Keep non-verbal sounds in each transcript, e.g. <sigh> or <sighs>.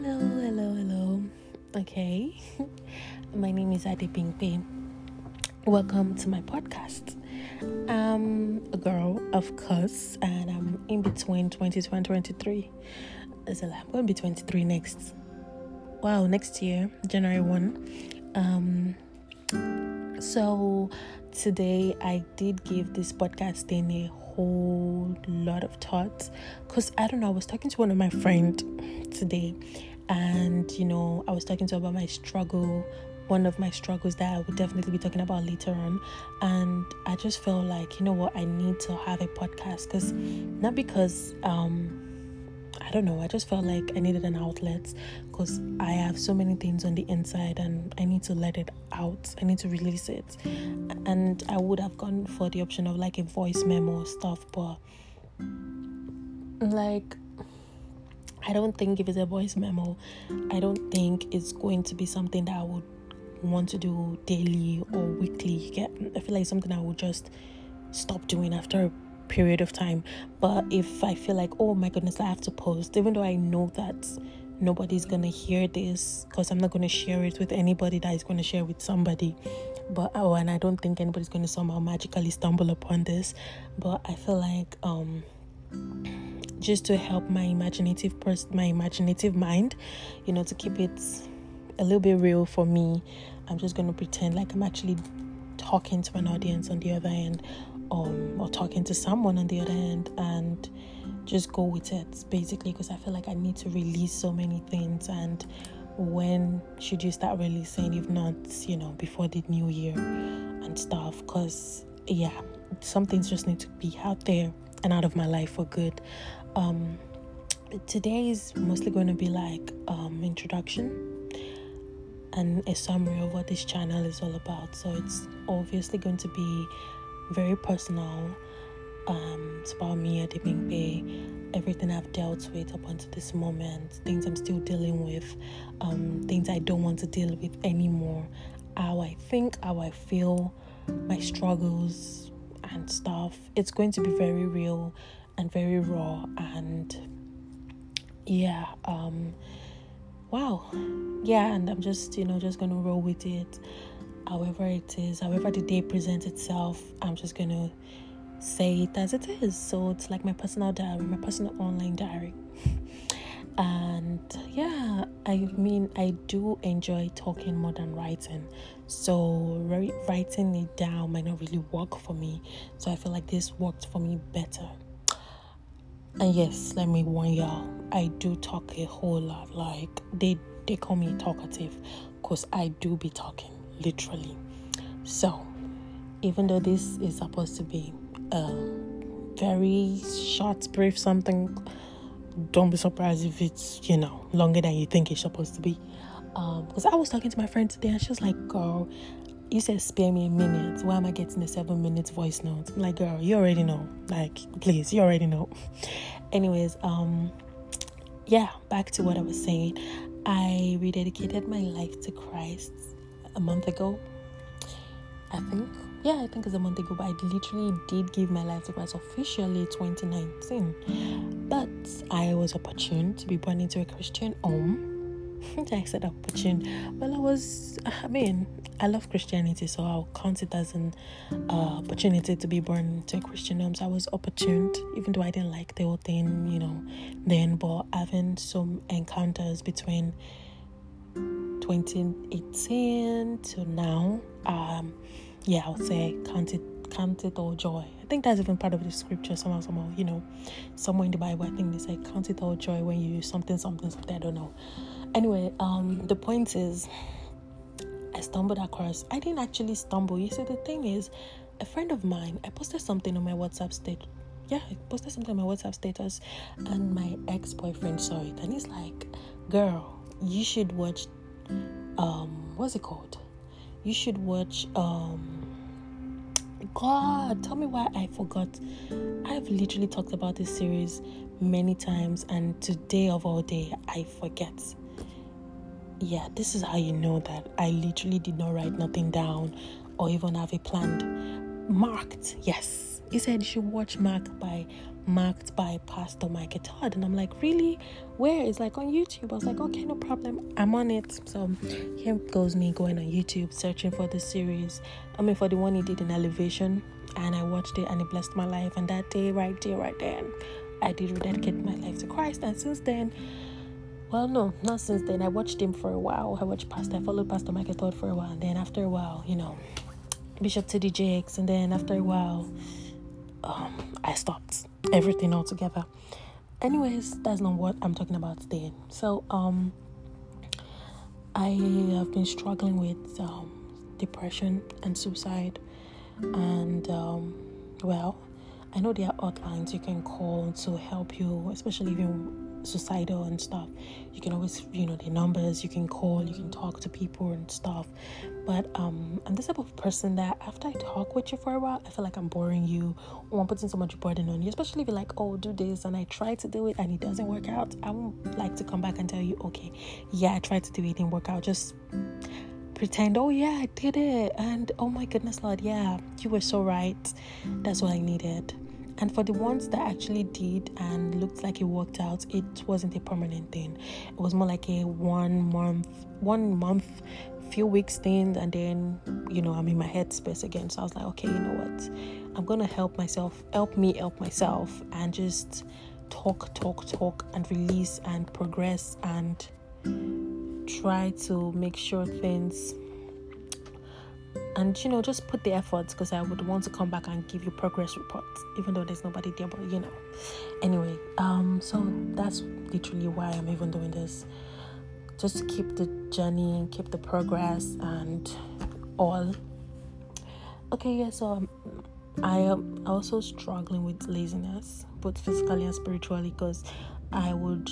Hello, hello, hello. Okay, <laughs> my name is Ade Pingpe. Welcome to my podcast. I'm a girl, of course, and I'm in between 22 and 23. Is I'm going to be 23 next. Wow, next year, January 1. Um, so today I did give this podcast a whole lot of thoughts because I don't know. I was talking to one of my friend today, and you know, I was talking to her about my struggle. One of my struggles that I would definitely be talking about later on, and I just felt like you know what I need to have a podcast because not because um I don't know. I just felt like I needed an outlet because I have so many things on the inside and I need to let it out. I need to release it. And I would have gone for the option of like a voice memo stuff, but like I don't think if it's a voice memo, I don't think it's going to be something that I would want to do daily or weekly. You get I feel like something I would just stop doing after a period of time. But if I feel like, oh my goodness, I have to post, even though I know that nobody's gonna hear this because I'm not gonna share it with anybody that is gonna share with somebody. But oh, and I don't think anybody's gonna somehow magically stumble upon this. But I feel like um just to help my imaginative person my imaginative mind, you know, to keep it a little bit real for me, I'm just gonna pretend like I'm actually talking to an audience on the other end um, or talking to someone on the other end and just go with it basically because I feel like I need to release so many things. And when should you start releasing if not you know before the new year and stuff? Because yeah some things just need to be out there and out of my life for good um today is mostly going to be like um introduction and a summary of what this channel is all about so it's obviously going to be very personal. Um, it's about me at Bay, everything I've dealt with up until this moment, things I'm still dealing with, um, things I don't want to deal with anymore, how I think, how I feel, my struggles and stuff. It's going to be very real and very raw and yeah, um, wow, yeah, and I'm just you know just gonna roll with it however it is, however the day presents itself, I'm just gonna say it as it is. So it's like my personal diary, my personal online diary. <laughs> and yeah, I mean, I do enjoy talking more than writing. So writing it down might not really work for me. So I feel like this worked for me better. And yes, let me warn y'all, I do talk a whole lot. Like they they call me talkative because I do be talking literally. So, even though this is supposed to be a very short, brief something, don't be surprised if it's, you know, longer than you think it's supposed to be. Um, because I was talking to my friend today and she was like, girl, you said spare me a minute. Why am I getting a seven minutes voice note? I'm like, girl, you already know. Like, please, you already know. <laughs> Anyways, um, yeah, back to what I was saying. I rededicated my life to Christ a month ago. I think. Yeah, I think it's a month ago, but I literally did give my life to Christ officially 2019. But I was opportune to be born into a Christian home. I said opportune. Well, I was, I mean, I love Christianity, so I'll count it as an uh, opportunity to be born into a Christian home. So I was opportuned, even though I didn't like the whole thing, you know, then, but having some encounters between 2018 to now, um, yeah, I would say count it, count it all joy. I think that's even part of the scripture somehow, somehow, you know, somewhere in the Bible. I think they say count it all joy when you something, something, something. I don't know. Anyway, um, the point is, I stumbled across. I didn't actually stumble. You see, the thing is, a friend of mine, I posted something on my WhatsApp state. Yeah, I posted something on my WhatsApp status, and my ex boyfriend saw it, and he's like, "Girl, you should watch um what's it called? You should watch um God, tell me why I forgot. I've literally talked about this series many times, and today of all day, I forget. Yeah, this is how you know that I literally did not write nothing down or even have it planned. Marked, yes, he said you should watch by Marked by Pastor Mike Todd. And I'm like, really? Where? It's like on YouTube. I was like, okay, no problem. I'm on it. So here goes me going on YouTube, searching for the series. I mean, for the one he did in Elevation. And I watched it and it blessed my life. And that day, right there, right then, I did rededicate my life to Christ. And since then, well, no, not since then. I watched him for a while. I watched Pastor, I followed Pastor Michael Todd for a while. And then after a while, you know, Bishop T.D. Jakes. And then after a while, um, I stopped everything altogether. Anyways, that's not what I'm talking about today. So, um, I have been struggling with um, depression and suicide, and um, well, I know there are hotlines you can call to help you, especially if you're suicidal and stuff. You can always, you know, the numbers you can call, you can talk to people and stuff. But um, I'm the type of person that after I talk with you for a while, I feel like I'm boring you or I'm putting so much burden on you, especially if you're like, oh, do this, and I try to do it and it doesn't work out. I won't like to come back and tell you, okay, yeah, I tried to do it, it didn't work out. Just pretend, oh yeah, I did it, and oh my goodness, Lord, yeah, you were so right. That's what I needed. And for the ones that actually did and looked like it worked out, it wasn't a permanent thing. It was more like a one month, one month, few weeks thing, and then you know I'm in my headspace again. So I was like, okay, you know what? I'm gonna help myself, help me help myself, and just talk, talk, talk, and release and progress and try to make sure things and you know just put the efforts because i would want to come back and give you progress reports even though there's nobody there but you know. Anyway um so that's literally why i'm even doing this. Just keep the journey keep the progress and all. Okay yeah so um, i am also struggling with laziness both physically and spiritually because i would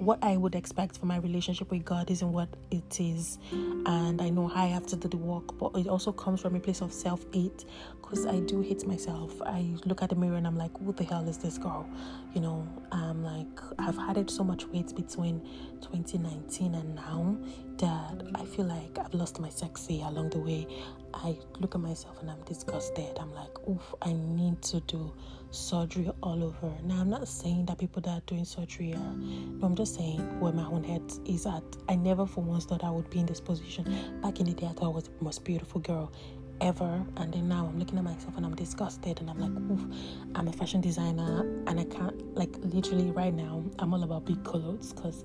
what I would expect for my relationship with God isn't what it is, and I know I have to do the work, but it also comes from a place of self hate because I do hate myself. I look at the mirror and I'm like, what the hell is this girl? You know, I'm like, I've added so much weight between 2019 and now that I feel like I've lost my sexy along the way. I look at myself and I'm disgusted. I'm like, oof, I need to do surgery all over. Now, I'm not saying that people that are doing surgery are, no, I'm just saying where my own head is at. I never for once thought I would be in this position. Back in the day, I thought I was the most beautiful girl ever and then now i'm looking at myself and i'm disgusted and i'm like oof i'm a fashion designer and i can't like literally right now i'm all about big clothes because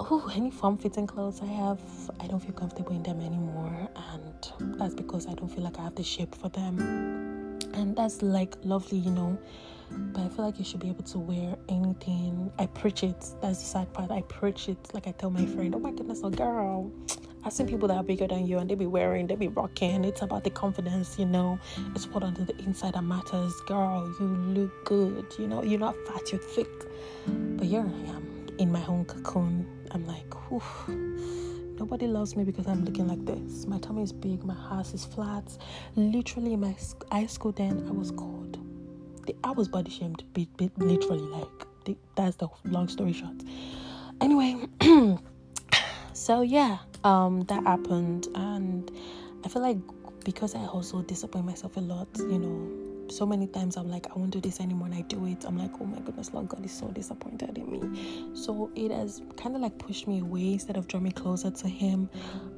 oh any form fitting clothes i have i don't feel comfortable in them anymore and that's because i don't feel like i have the shape for them and that's like lovely, you know. But I feel like you should be able to wear anything. I preach it. That's the sad part. I preach it. Like I tell my friend, oh my goodness, oh girl. I've seen people that are bigger than you and they be wearing, they be rocking. It's about the confidence, you know. It's what on the inside that matters. Girl, you look good. You know, you're not fat, you're thick. But here I am in my own cocoon. I'm like, whew Nobody loves me because I'm looking like this. My tummy is big, my ass is flat. Literally, my high school then, I was called. I was body shamed, literally. Like, that's the long story short. Anyway, <clears throat> so yeah, um, that happened, and I feel like because I also disappoint myself a lot, you know, so many times I'm like, I won't do this anymore, and I do it. I'm like, oh my goodness, Lord God is so disappointed in me. So it has kind of like pushed me away instead of drawing me closer to Him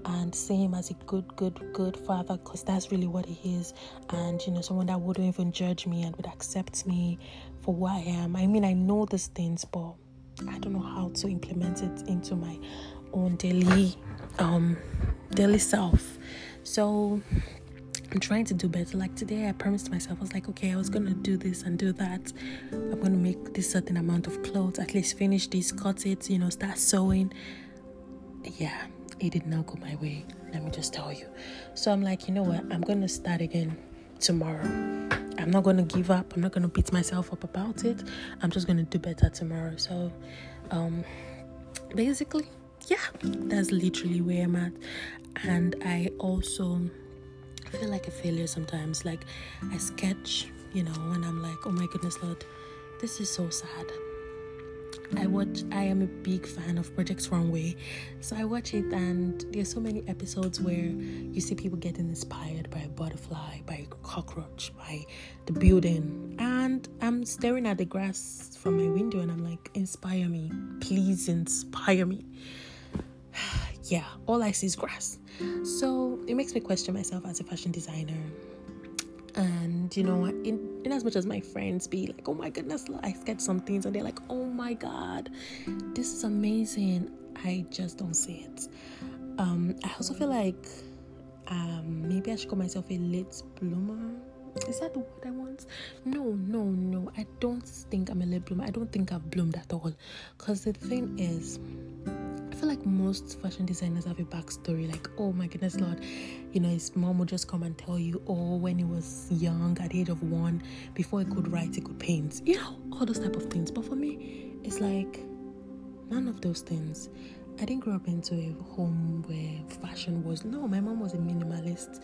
and see Him as a good, good, good Father, because that's really what He is. And you know, someone that wouldn't even judge me and would accept me for who I am. I mean, I know these things, but I don't know how to implement it into my own daily, um, daily self. So I'm trying to do better. Like today, I promised myself, I was like, okay, I was gonna do this and do that. I'm gonna make this certain amount of clothes, at least finish this, cut it, you know, start sewing. Yeah, it did not go my way. Let me just tell you. So I'm like, you know what? I'm gonna start again tomorrow. I'm not gonna give up. I'm not gonna beat myself up about it. I'm just gonna do better tomorrow. So, um, basically, yeah, that's literally where I'm at. And I also I feel like a failure sometimes. Like I sketch, you know, and I'm like, oh my goodness, Lord, this is so sad. I watch I am a big fan of Project Runway. So I watch it and there's so many episodes where you see people getting inspired by a butterfly, by a cockroach, by the building. And I'm staring at the grass from my window and I'm like, inspire me. Please inspire me. <sighs> yeah, all I see is grass. So it makes me question myself as a fashion designer and you know in, in as much as my friends be like oh my goodness i get some things and they're like oh my god this is amazing i just don't see it um i also feel like um maybe i should call myself a late bloomer is that the word I want? No, no, no. I don't think I'm a late bloomer. I don't think I've bloomed at all. Because the thing is, feel like most fashion designers have a backstory. Like, oh my goodness, Lord, you know, his mom would just come and tell you, oh, when he was young, at the age of one, before he could write, he could paint. You know, all those type of things. But for me, it's like none of those things. I didn't grow up into a home where fashion was. No, my mom was a minimalist.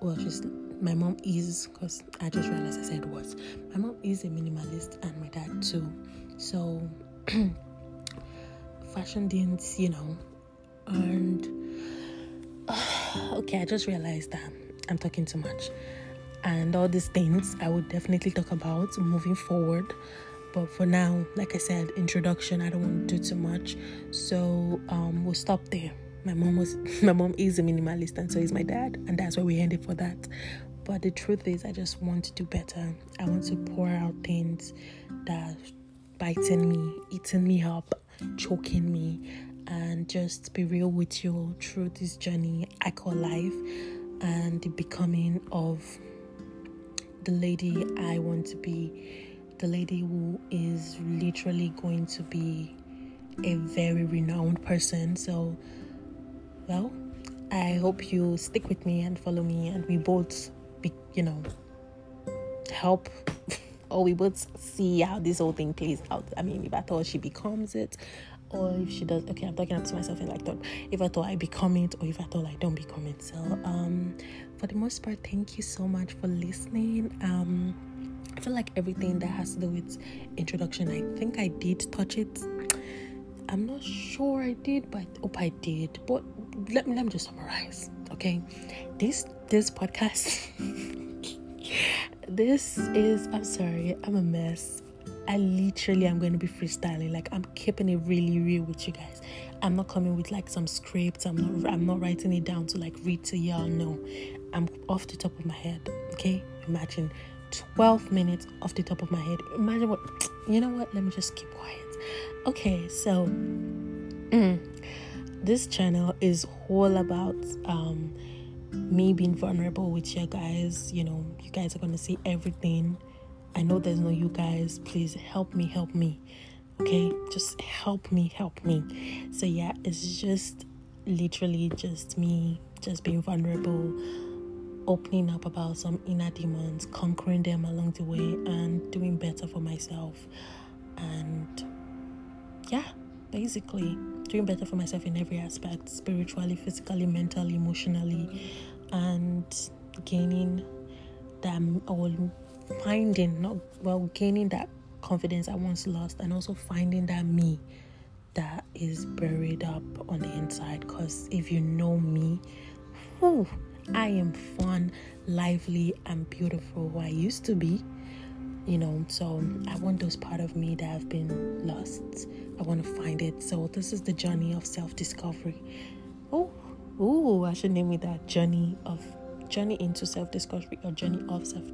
Well, she's my mom is because I just realized I said was. My mom is a minimalist and my dad too. So <clears throat> fashion didn't, you know. And <sighs> okay, I just realized that I'm talking too much. And all these things I would definitely talk about moving forward. But for now, like I said, introduction, I don't want to do too much. So um, we'll stop there. My mom was <laughs> my mom is a minimalist and so is my dad, and that's why we ended for that. But the truth is I just want to do better. I want to pour out things that biting me, eating me up, choking me and just be real with you through this journey I call life and the becoming of the lady I want to be, the lady who is literally going to be a very renowned person. So, well, I hope you stick with me and follow me, and we both, be, you know, help <laughs> or we both see how this whole thing plays out. I mean, if at all she becomes it, or if she does, okay, I'm talking up to myself and like, if at all I become it, or if at all I don't become it. So, um, for the most part, thank you so much for listening. Um, I feel like everything that has to do with introduction, I think I did touch it. I'm not sure I did, but hope I did. But let me let me just summarize. Okay, this this podcast <laughs> this is i'm sorry i'm a mess. I literally am going to be freestyling. Like i'm keeping it really real with you guys. I'm not coming with like some scripts i'm not i'm not writing it down to like read to y'all no. I'm off the top of my head okay? Imagine 12 minutes off the top of my head. Imagine what <tsk> you know what? Let me just keep quiet. Okay so mm, this channel is all about um me being vulnerable with you guys. You know, you guys are going to see everything. I know there's no you guys. Please help me, help me. Okay? Just help me, help me. So, yeah, it's just literally just me just being vulnerable, opening up about some inner demons, conquering them along the way, and doing better for myself. And yeah, basically doing better for myself in every aspect spiritually, physically, mentally, emotionally, and gaining that or finding not well gaining that confidence I once lost and also finding that me that is buried up on the inside. Because if you know me whew, I am fun lively and beautiful. I used to be you know so i want those part of me that have been lost. I want to find it. So this is the journey of self-discovery. Oh oh i should name it that. Journey of journey into self-discovery or journey of self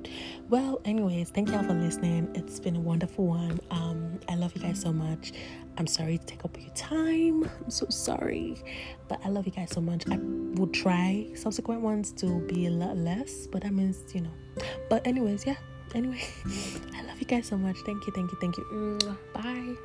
well anyways thank you all for listening. It's been a wonderful one. Um i love you guys so much. I'm sorry to take up your time. I'm so sorry. But i love you guys so much. I will try subsequent ones to be a lot less but that means you know. But anyways yeah anyway, <laughs> I love you guys so much. Thank you, thank you, thank you. Bye.